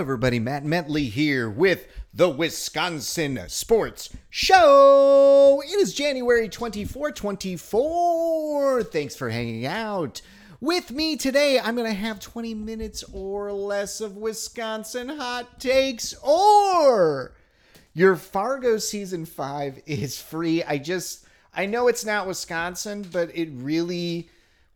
everybody. Matt Mentley here with the Wisconsin Sports Show. It is January 24, 24. Thanks for hanging out. With me today, I'm going to have 20 minutes or less of Wisconsin hot takes or your Fargo season 5 is free. I just I know it's not Wisconsin, but it really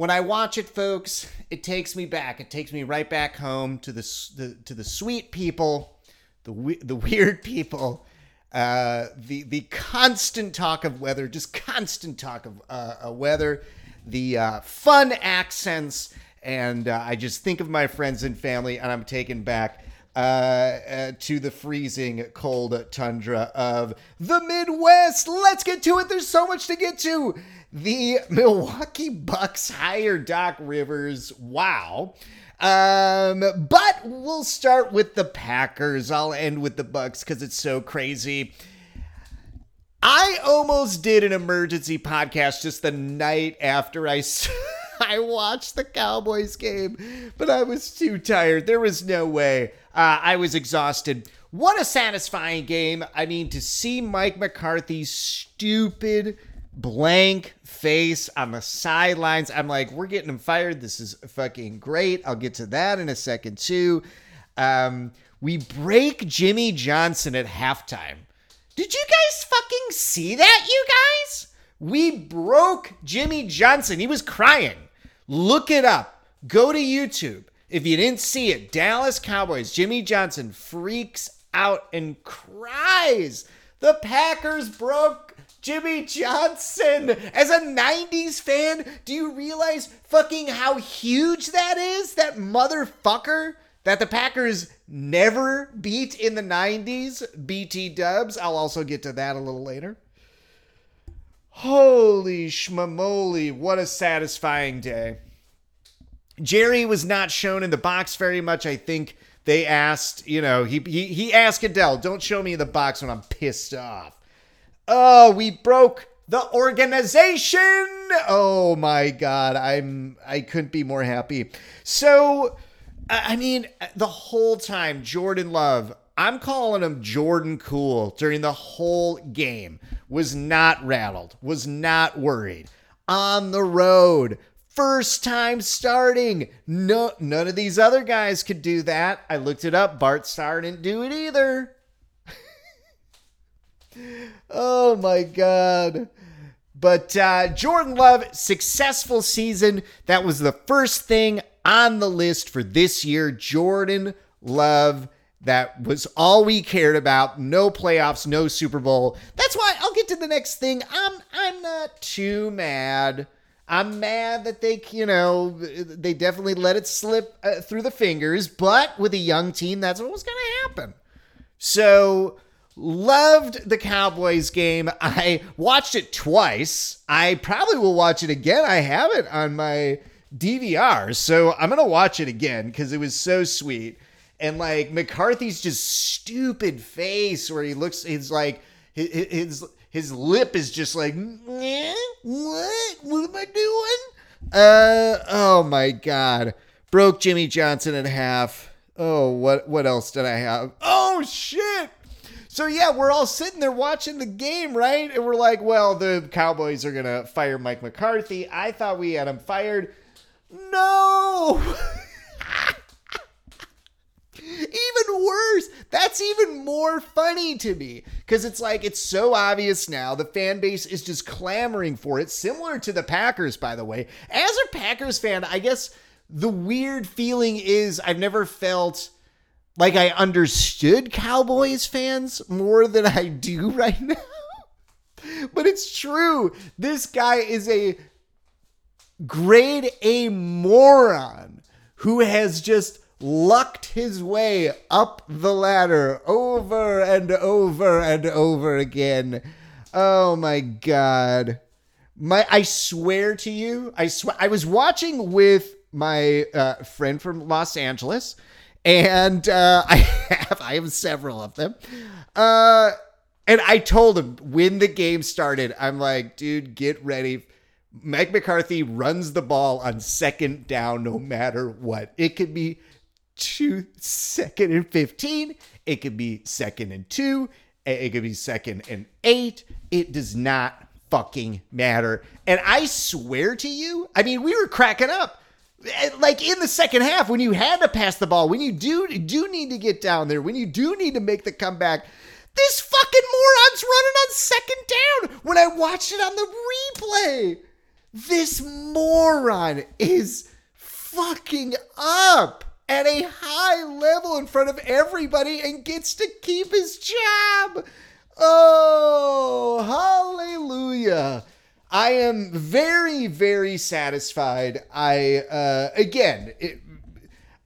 when I watch it, folks, it takes me back. It takes me right back home to the, the to the sweet people, the the weird people, uh, the the constant talk of weather, just constant talk of uh, uh, weather, the uh, fun accents, and uh, I just think of my friends and family, and I'm taken back. Uh, uh, to the freezing cold tundra of the Midwest. Let's get to it. There's so much to get to. The Milwaukee Bucks hire Doc Rivers. Wow. Um, but we'll start with the Packers. I'll end with the Bucks because it's so crazy. I almost did an emergency podcast just the night after I I watched the Cowboys game, but I was too tired. There was no way. Uh, I was exhausted. What a satisfying game. I mean, to see Mike McCarthy's stupid blank face on the sidelines. I'm like, we're getting him fired. This is fucking great. I'll get to that in a second, too. Um, we break Jimmy Johnson at halftime. Did you guys fucking see that, you guys? We broke Jimmy Johnson. He was crying. Look it up. Go to YouTube. If you didn't see it, Dallas Cowboys, Jimmy Johnson freaks out and cries. The Packers broke Jimmy Johnson. As a 90s fan, do you realize fucking how huge that is? That motherfucker that the Packers never beat in the 90s? BT dubs. I'll also get to that a little later. Holy schmamoli, what a satisfying day. Jerry was not shown in the box very much. I think they asked, you know, he, he, he asked Adele, don't show me the box when I'm pissed off. Oh, we broke the organization. Oh my god, I'm I couldn't be more happy. So, I mean, the whole time Jordan Love, I'm calling him Jordan Cool during the whole game. Was not rattled, was not worried. On the road, first time starting. No, none of these other guys could do that. I looked it up. Bart Starr didn't do it either. Oh my God. But uh, Jordan Love, successful season. That was the first thing on the list for this year. Jordan Love. That was all we cared about. No playoffs, no Super Bowl. That's why I'll get to the next thing. I'm I'm not too mad. I'm mad that they, you know, they definitely let it slip uh, through the fingers. But with a young team, that's what was going to happen. So Loved the Cowboys game. I watched it twice. I probably will watch it again. I have it on my DVR, so I'm gonna watch it again because it was so sweet. And like McCarthy's just stupid face where he looks, he's like his his, his lip is just like what? What am I doing? Uh oh my god, broke Jimmy Johnson in half. Oh what what else did I have? Oh shit! So yeah, we're all sitting there watching the game, right? And we're like, well, the Cowboys are gonna fire Mike McCarthy. I thought we had him fired. No. even worse. That's even more funny to me because it's like it's so obvious now. The fan base is just clamoring for it, similar to the Packers, by the way. As a Packers fan, I guess the weird feeling is I've never felt like I understood Cowboys fans more than I do right now. but it's true. This guy is a grade A moron who has just lucked his way up the ladder over and over and over again. Oh my god. My I swear to you, I swear I was watching with my uh, friend from Los Angeles and uh, I have I have several of them. Uh, and I told him when the game started, I'm like, dude, get ready. Mike McCarthy runs the ball on second down no matter what. It could be to second and 15. It could be second and two. It could be second and eight. It does not fucking matter. And I swear to you, I mean, we were cracking up. Eh, like in the second half, when you had to pass the ball, when you do do need to get down there, when you do need to make the comeback, this fucking moron's running on second down. When I watched it on the replay, this moron is fucking up at a high level in front of everybody and gets to keep his job. Oh, hallelujah. I am very, very satisfied. I, uh, again, it,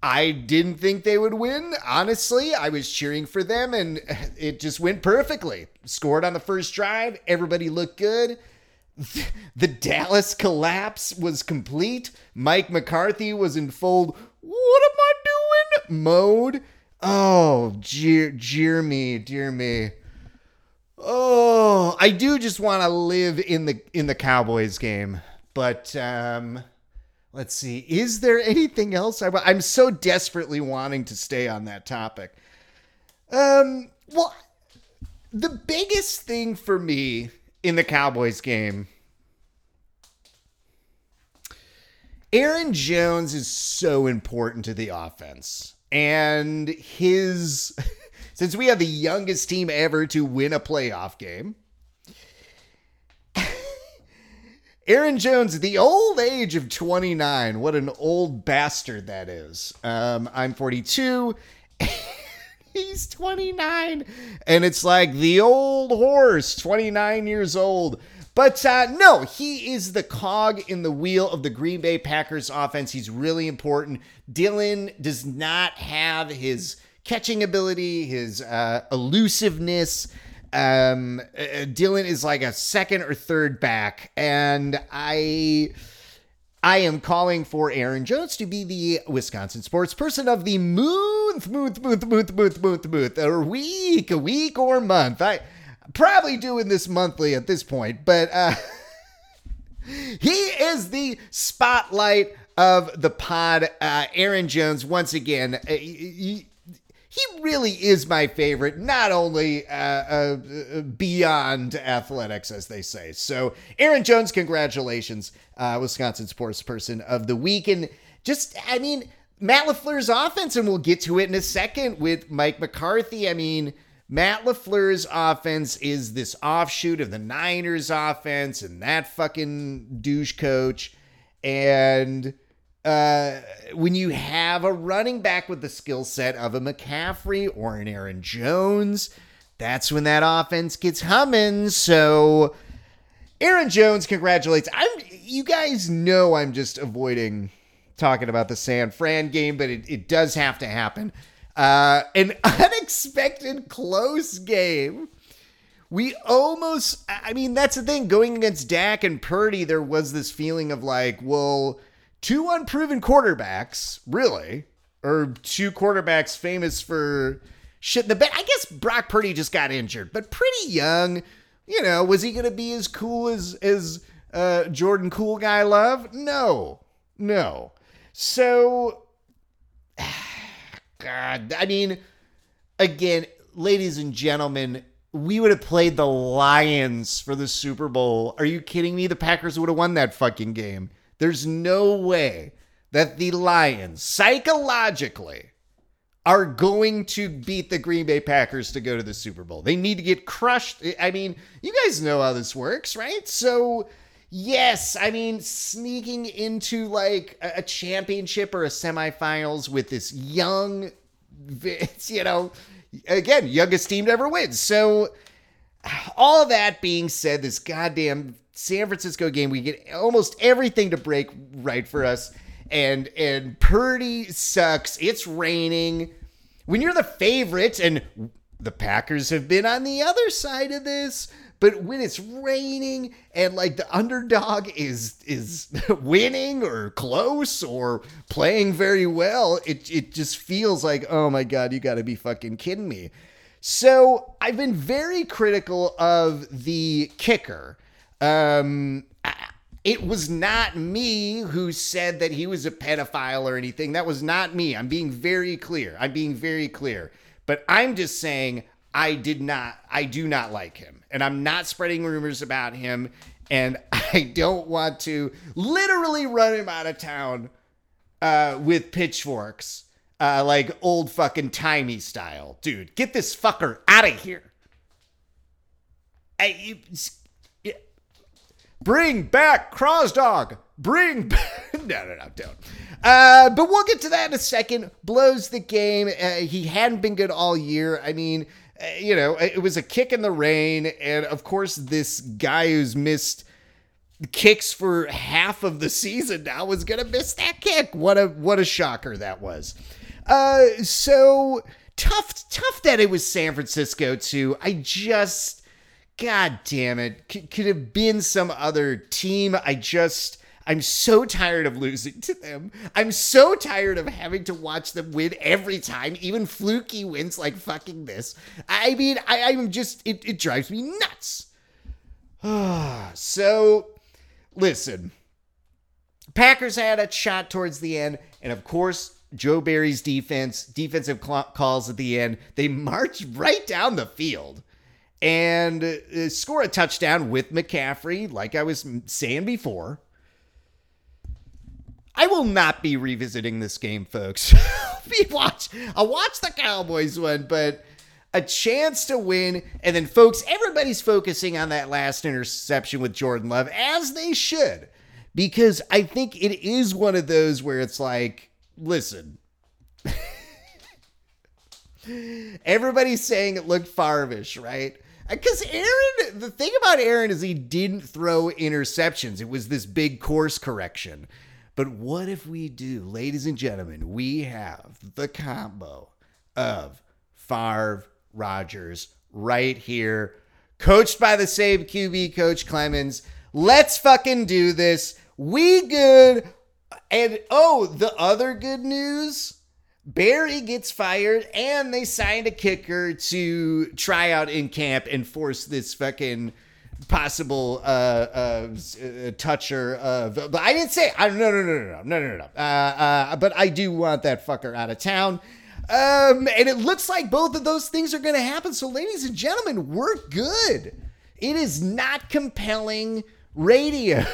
I didn't think they would win. Honestly, I was cheering for them and it just went perfectly. Scored on the first drive. Everybody looked good. The Dallas collapse was complete. Mike McCarthy was in full, what am I doing? mode. Oh, dear, dear me, dear me. Oh, I do just want to live in the in the Cowboys game, but um, let's see. Is there anything else? I, I'm so desperately wanting to stay on that topic. Um, well, the biggest thing for me in the Cowboys game. Aaron Jones is so important to the offense. And his since we have the youngest team ever to win a playoff game. Aaron Jones, the old age of 29. What an old bastard that is. Um, I'm 42. He's 29. And it's like the old horse, 29 years old. But uh, no, he is the cog in the wheel of the Green Bay Packers offense. He's really important. Dillon does not have his catching ability, his uh, elusiveness. Um, uh, Dillon is like a second or third back, and I. I am calling for Aaron Jones to be the Wisconsin sports person of the month, month, month, month, month, month, month, or week, a week or month. I probably doing this monthly at this point, but uh, he is the spotlight of the pod. Uh, Aaron Jones, once again, uh, he, he really is my favorite, not only uh, uh, beyond athletics, as they say. So, Aaron Jones, congratulations, uh, Wisconsin sports person of the week. And just, I mean, Matt LaFleur's offense, and we'll get to it in a second with Mike McCarthy. I mean, Matt LaFleur's offense is this offshoot of the Niners offense and that fucking douche coach. And uh, when you have a running back with the skill set of a McCaffrey or an Aaron Jones, that's when that offense gets humming. So, Aaron Jones congratulates. I'm. You guys know I'm just avoiding talking about the San Fran game, but it, it does have to happen. Uh, an unexpected close game. We almost. I mean, that's the thing. Going against Dak and Purdy, there was this feeling of like, well two unproven quarterbacks, really, or two quarterbacks famous for shit in the bed. I guess Brock Purdy just got injured, but pretty young. You know, was he going to be as cool as as uh, Jordan Cool Guy Love? No, no. So, God, I mean, again, ladies and gentlemen, we would have played the Lions for the Super Bowl. Are you kidding me? The Packers would have won that fucking game. There's no way that the Lions psychologically are going to beat the Green Bay Packers to go to the Super Bowl. They need to get crushed. I mean, you guys know how this works, right? So, yes, I mean, sneaking into like a championship or a semifinals with this young, you know, again, youngest team to ever win. So, all that being said, this goddamn San Francisco game, we get almost everything to break right for us. And and Purdy sucks. It's raining. When you're the favorite, and the Packers have been on the other side of this, but when it's raining and like the underdog is is winning or close or playing very well, it it just feels like, oh my god, you got to be fucking kidding me. So I've been very critical of the kicker um, it was not me who said that he was a pedophile or anything. That was not me. I'm being very clear. I'm being very clear. But I'm just saying I did not, I do not like him. And I'm not spreading rumors about him. And I don't want to literally run him out of town uh, with pitchforks, uh, like old fucking timey style. Dude, get this fucker out of here. I, Bring back Crosdog. Bring back. no, no, no, don't. Uh, but we'll get to that in a second. Blows the game. Uh, he hadn't been good all year. I mean, you know, it was a kick in the rain. And of course, this guy who's missed kicks for half of the season now was going to miss that kick. What a what a shocker that was. Uh, so tough, tough that it was San Francisco too. I just God damn it. C- could have been some other team. I just, I'm so tired of losing to them. I'm so tired of having to watch them win every time, even fluky wins like fucking this. I mean, I, I'm just, it, it drives me nuts. so, listen. Packers had a shot towards the end, and of course, Joe Barry's defense, defensive calls at the end, they march right down the field and uh, score a touchdown with McCaffrey, like I was saying before. I will not be revisiting this game, folks. be watch. I'll watch the Cowboys one, but a chance to win. And then, folks, everybody's focusing on that last interception with Jordan Love, as they should, because I think it is one of those where it's like, listen. Everybody's saying it looked Farvish, right? Uh, because Aaron, the thing about Aaron is he didn't throw interceptions. It was this big course correction. But what if we do, ladies and gentlemen, we have the combo of Favre, Rodgers right here, coached by the same QB coach Clements. Let's fucking do this. We good. And oh, the other good news Barry gets fired, and they signed a kicker to try out in camp and force this fucking possible uh, uh, uh toucher of. But I didn't say. I, no, no, no, no, no, no, no, no. Uh, uh, but I do want that fucker out of town. Um, and it looks like both of those things are going to happen. So, ladies and gentlemen, we're good. It is not compelling radio.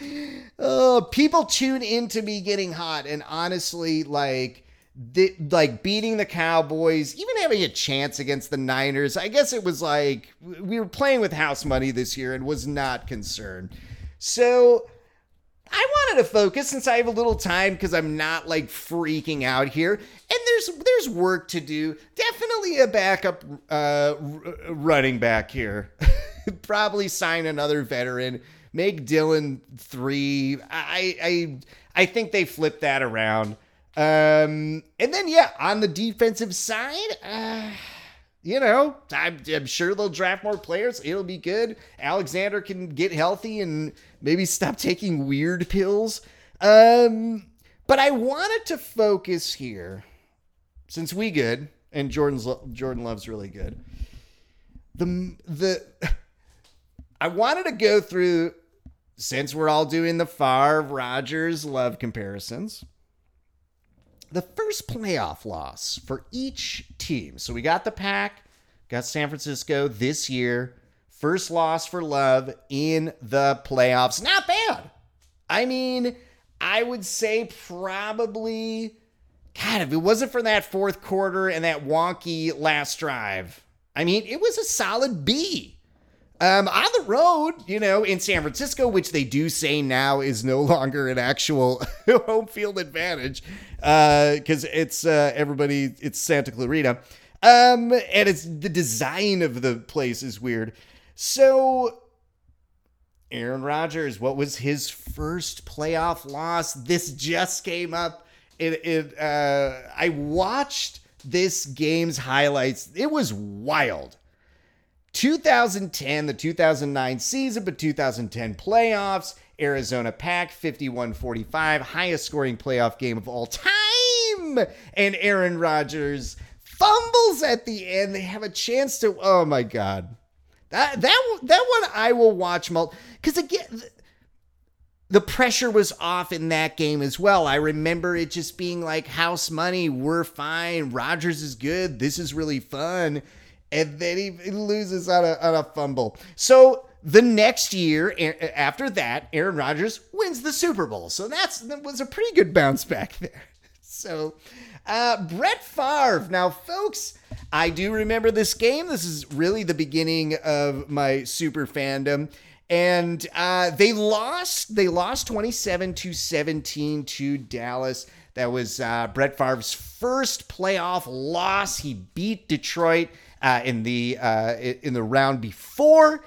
oh, people tune into me getting hot, and honestly, like, the, like beating the Cowboys, even having a chance against the Niners. I guess it was like we were playing with house money this year and was not concerned. So I wanted to focus since I have a little time because I'm not like freaking out here, and there's there's work to do. Definitely a backup uh, running back here. Probably sign another veteran make Dillon three. I I I think they flipped that around. Um, and then yeah, on the defensive side, uh, you know, I'm, I'm sure they'll draft more players. It'll be good. Alexander can get healthy and maybe stop taking weird pills. Um, but I wanted to focus here, since we good and Jordan's Jordan Love's really good. The the I wanted to go through since we're all doing the Favre Rodgers love comparisons, the first playoff loss for each team. So we got the Pack, got San Francisco this year. First loss for Love in the playoffs. Not bad. I mean, I would say probably, God, if it wasn't for that fourth quarter and that wonky last drive, I mean, it was a solid B. Um, on the road, you know, in San Francisco, which they do say now is no longer an actual home field advantage, because uh, it's uh, everybody, it's Santa Clarita, um, and it's the design of the place is weird. So, Aaron Rodgers, what was his first playoff loss? This just came up. It, it uh, I watched this game's highlights. It was wild. 2010, the 2009 season, but 2010 playoffs. Arizona Pack 51 45, highest scoring playoff game of all time. And Aaron Rodgers fumbles at the end. They have a chance to, oh my God. Uh, that that one I will watch because again the pressure was off in that game as well. I remember it just being like house money, we're fine, Rodgers is good, this is really fun, and then he, he loses on a on a fumble. So the next year after that, Aaron Rodgers wins the Super Bowl. So that's that was a pretty good bounce back there. So uh, Brett Favre. Now, folks, I do remember this game. This is really the beginning of my super fandom and uh, they lost. They lost 27 to 17 to Dallas. That was uh, Brett Favre's first playoff loss. He beat Detroit uh, in the uh, in the round before.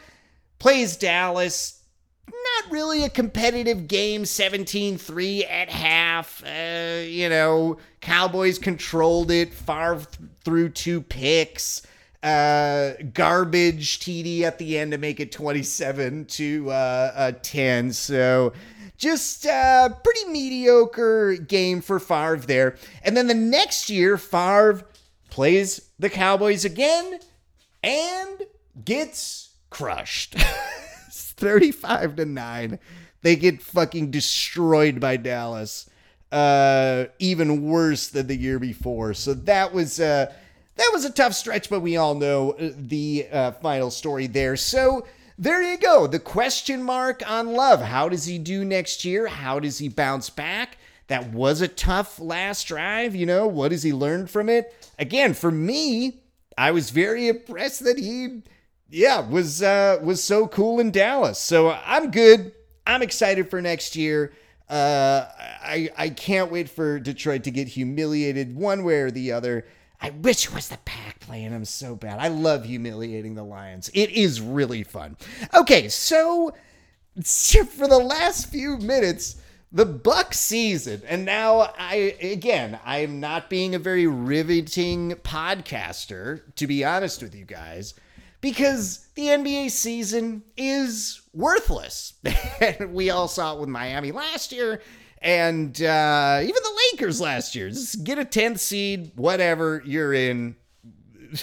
Plays Dallas. Not really a competitive game. 17-3 at half. Uh, you know, Cowboys controlled it. Favre th- threw two picks uh, garbage TD at the end to make it 27 to uh, uh, 10. So just a uh, pretty mediocre game for Favre there. And then the next year, Favre plays the Cowboys again and gets crushed. 35 to 9. They get fucking destroyed by Dallas. Uh, even worse than the year before. So that was uh that was a tough stretch, but we all know uh, the uh, final story there. So there you go. The question mark on Love. How does he do next year? How does he bounce back? That was a tough last drive. You know, what has he learned from it? Again, for me, I was very impressed that he, yeah, was uh, was so cool in Dallas. So I'm good. I'm excited for next year. Uh, I I can't wait for Detroit to get humiliated one way or the other. I wish it was the pack playing them so bad. I love humiliating the Lions. It is really fun. Okay, so for the last few minutes, the Buck season, and now I again, I'm not being a very riveting podcaster, to be honest with you guys, because the NBA season is worthless. we all saw it with Miami last year and uh, even the Lakers last year. Just get a 10th seed, whatever you're in.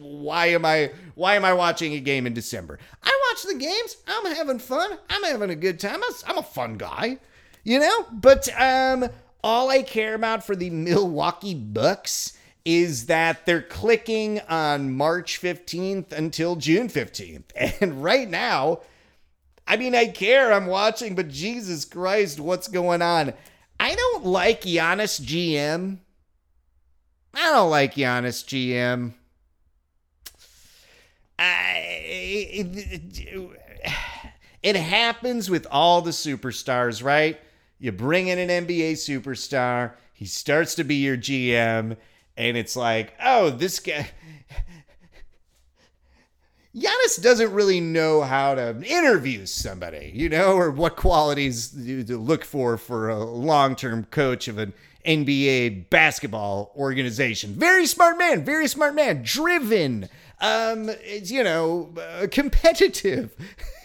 why am I why am I watching a game in December? I watch the games. I'm having fun. I'm having a good time. I'm a fun guy, you know. But um, all I care about for the Milwaukee Bucks is that they're clicking on March 15th until June 15th, and right now I mean, I care. I'm watching, but Jesus Christ, what's going on? I don't like Giannis GM. I don't like Giannis GM. I, it, it happens with all the superstars, right? You bring in an NBA superstar, he starts to be your GM, and it's like, oh, this guy Giannis doesn't really know how to interview somebody, you know, or what qualities to look for for a long term coach of an NBA basketball organization. Very smart man, very smart man, driven, um, it's you know, uh, competitive.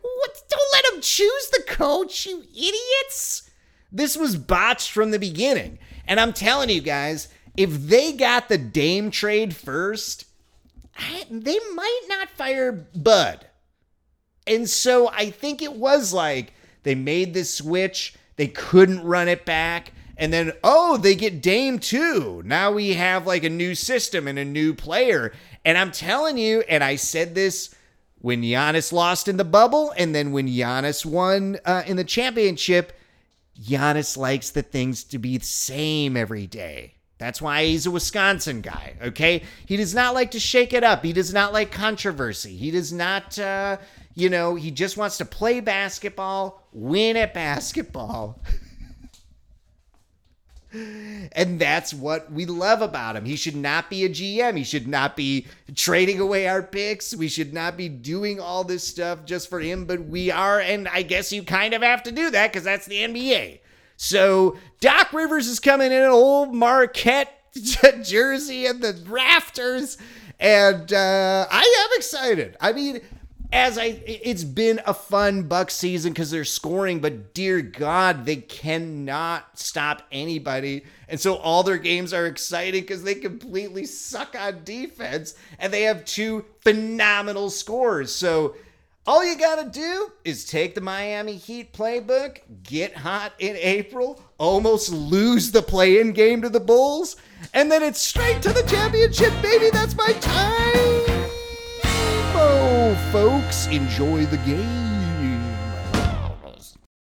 what? Don't let him choose the coach, you idiots. This was botched from the beginning. And I'm telling you guys, if they got the Dame trade first, I, they might not fire Bud. And so I think it was like they made this switch, they couldn't run it back, and then, oh, they get Dame too. Now we have like a new system and a new player. And I'm telling you, and I said this when Giannis lost in the bubble, and then when Giannis won uh, in the championship, Giannis likes the things to be the same every day. That's why he's a Wisconsin guy, okay? He does not like to shake it up. He does not like controversy. He does not, uh, you know, he just wants to play basketball, win at basketball. and that's what we love about him. He should not be a GM. He should not be trading away our picks. We should not be doing all this stuff just for him, but we are. And I guess you kind of have to do that because that's the NBA. So Doc Rivers is coming in an old Marquette jersey and the rafters. And uh, I am excited. I mean, as I, it's been a fun Buck season because they're scoring, but dear God, they cannot stop anybody. And so all their games are exciting because they completely suck on defense and they have two phenomenal scores. So all you got to do is take the Miami Heat playbook, get hot in April, almost lose the play in game to the Bulls, and then it's straight to the championship, baby. That's my time. Folks, enjoy the game.